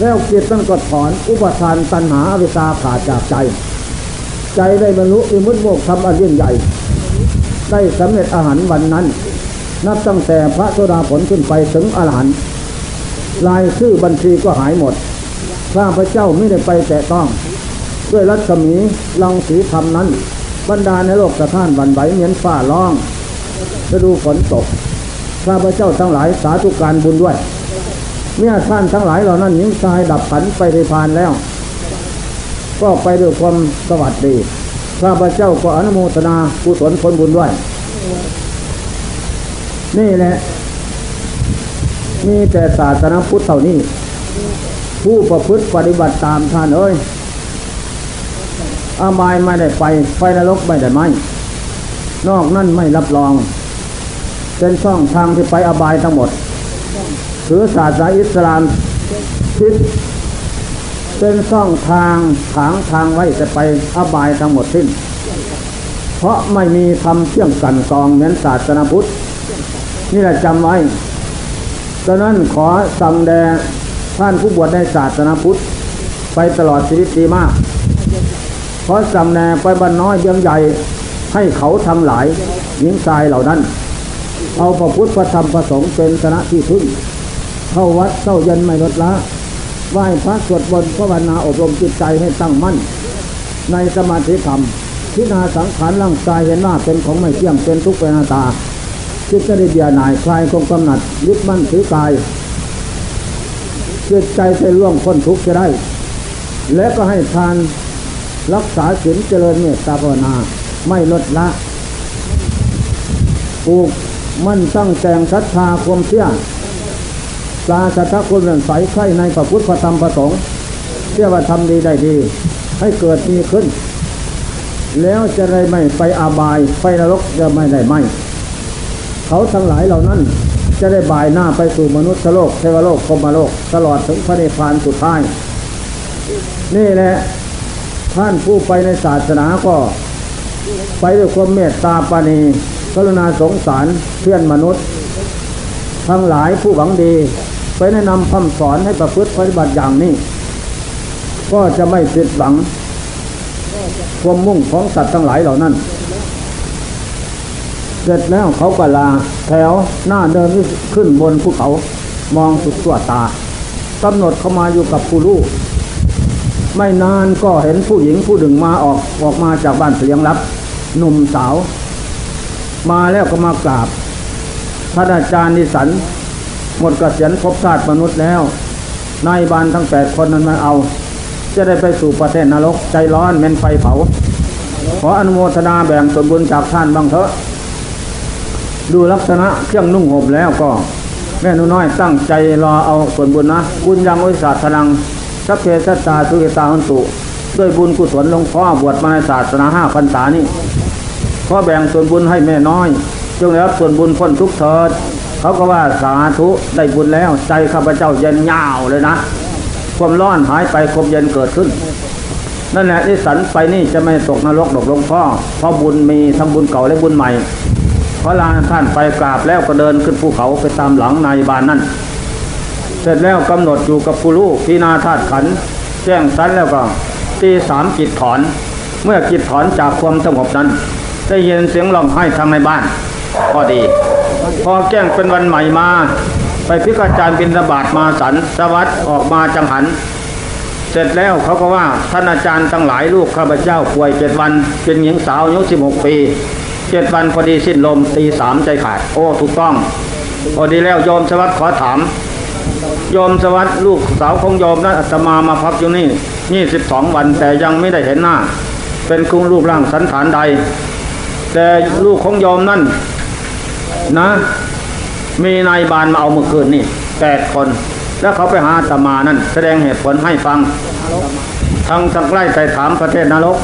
แล้วจิตมันก็ถอนอุปทานตัณหาอวิชชาขาดจากใจ ใจได้บรรลุอิมุตโมกธรรมอันยิ่งใหญ่ ได้สำเร็จอาหารวันนั้น นับตั้งแต่พระโสดาผลขึ้นไปถึงอรหันต์ลายชื่อบัญชีก็หายหมดข้าพระเจ้าไม่ได้ไปแตะต้อง ด้วยรัศมีลังสีธรรมนั้น บรรดาในโลกสะท้านบันไหวเหมือนฟ้าร้องจะดูฝนตกข้าพระเจ้าทั้งหลายสาธุการบุญด้วย เมื่อท่านทั้งหลายเหล่านั้นยิงทรายดับขันไปในพานแล้ว ก็ไปด้วยความสวัสดีข้าพเจ้าก็อนุโมทนากุศลผลบุญด้วย นี่แหละ มีแต่ศาสนาพุทธเท่านี้ ผู้ประพฤติปฏิบัติตามท่านเอ้ยอามายไม่ได้ไปไฟนรกไม่ได้ไหมนอกนั่นไม่รับรอง เป็นช่องทางที่ไปอบายทั้งหมด ถือศาสนาอิสลามคิดเป็นช่องทางถางทางไว้จะไปอบายทั้งหมดสิ้น เพราะไม่มีคำเชื่อมกันกองเหมือนศาสนาพุทธ นี่แหละจำไว้ดังนั้นขอสั่งแด่ท่านผู้บวชในศาสนาพุทธ ไปตลอดชีวิตดีมากขอสั่งแด่ไปบ้านน้อยเบียงใหญ่ให้เขาทั้งหลายหญิงชายเหล่านั้น เอาพระพุทธพระธรรมพระสงฆ์เป็นชนะที่พึ่ง เข้าวัดเข้าเย็นไม่ลดละไหว้พระสวดบนต์ภาวนาอบรมจิตใจให้ตั้งมั่น ในสมาธิธรรมพิจารณาสังขารร่างกายเห็นว่าเป็นของไม่เที่ยงเป็นทุกข์เป็นอนัตตาจิตจะได้เบียหน่ายคลายคงกำหนัดยึดมั่นถือกายจิตใจจะล่วงพ้นทุกข์จะได้ และก็ให้ทานรักษาศีลเจริญเมตตาภาวนาไม่ลดละปลูกมั่นตั้งแต่งศรัทธาความเชื่อ ลาสัทธาคุณเรื่องใสไข่ในพระพุทธพระธรรมพระสงฆ์เชื่อว่าทำดีได้ดี ให้เกิดมีขึ้น แล้วจะได้ไม่ไปอาบายไปนรกจะไม่ได้ไหมเขาทั้งหลายเหล่านั้นจะได้บายหน้าไปสู่มนุษย์โลกเทวโลกพรมโลก ตลอดถึงพระนิพพานสุดท้าย นี่แหละท่านผู้ไปในศาสนาก็ ไปด้วยความเมตตาปานีกรุณาสงสารเพื่อนมนุษย์ ทั้งหลายผู้หวังดี ไปแนะนำคำสอนให้ประพฤติปฏิบัติอย่างนี้ ก็จะไม่ผิดหวัง ความมุ่งของสัตว์ทั้งหลายเหล่านั้น เสร็จแล้วเขาก็ลาแถวหน้าเดินขึ้นบนภูเขามองสุดตัวตากำหนดเข้ามาอยู่กับผู้ลูกไม่นานก็เห็นผู้หญิงผู้ดึงมาออกออกมาจากบ้านเสียงรับหนุ่มสาว มาแล้วก็มากราบ ท่านอาจารย์นิสันหมดกเกษียณภพชาติมนุษย์แล้ว นายบานทั้งแปดคนนั้นมาเอา จะได้ไปสู่ประเทศนรกใจร้อนเมนไฟเผา ขออนุโมทนาแบ่งส่วนบุญจากท่านบ้างเถอะ ดูลักษณะเครื่องนุ่งห่มแล้วก็ แม่นุน้อยตั้งใจรอเอาส่วนบุญนะบุญยังวิสาทลังสัพเพสัตตาสุกิตาหันตุด้วยบุญกุศลหลวงพ่อบวชมาในศาสนาห้าพรรษานี้ขอแบ่งส่วนบุญให้แม่น้อย จงได้รับส่วนบุญพ้นทุกเถิดเขาก็ว่าสาธุได้บุญแล้วใจข้าพเจ้าเย็นยาวเลยนะ ความร้อนหายไปความเย็นเกิดขึ้น นั่นแหละที่สันไปนี่จะไม่ตกนรกดกลงพ่อเพราะบุญมีทั้งบุญเก่าและบุญใหม่เพราะลาท่านไปกราบแล้วก็เดินขึ้นภูเขาไปตามหลังนายบานนั่นเสร็จแล้วกำหนดอยู่กับผู้ลูกพินาธาตุขัน แจ้งสันแล้วก็ตีสามจิตถอน เมื่อจิตถอนจากความสงบนั้น ได้ยินเสียงร้องไห้ทางในบ้าน พอดี พอแจ้งเป็นวันใหม่มา ไปพิกาจารย์บินระบาดมาสันสวัสดออกมาจังหัน เสร็จแล้วเขาก็ว่าท่านอาจารย์ทั้งหลายลูกข้าพเจ้าป่วยเจ็ดวัน เป็นหญิงสาวอายุสิบหกปีเจ็ดวันพอดีสิ้นลมตีสามใจขาด โอ้ถูกต้อง พอดีแล้วโยมสวัสดิ์ขอถามโยมสวัสดิ์ลูกสาวของโยมนั้นอาตมามาพักอยู่นี่ยี่สิบสองวันแต่ยังไม่ได้เห็นหน้า เป็นคุ้งรูปร่างสันฐานใด แต่ลูกของโยมนั่น นะ มีนายบานมาเอาเมื่อคืนนี่แปดคน แล้วเขาไปหาตมานั่น แสดงเหตุผลให้ฟังทางทางใกล้ไปถามประเทศนรก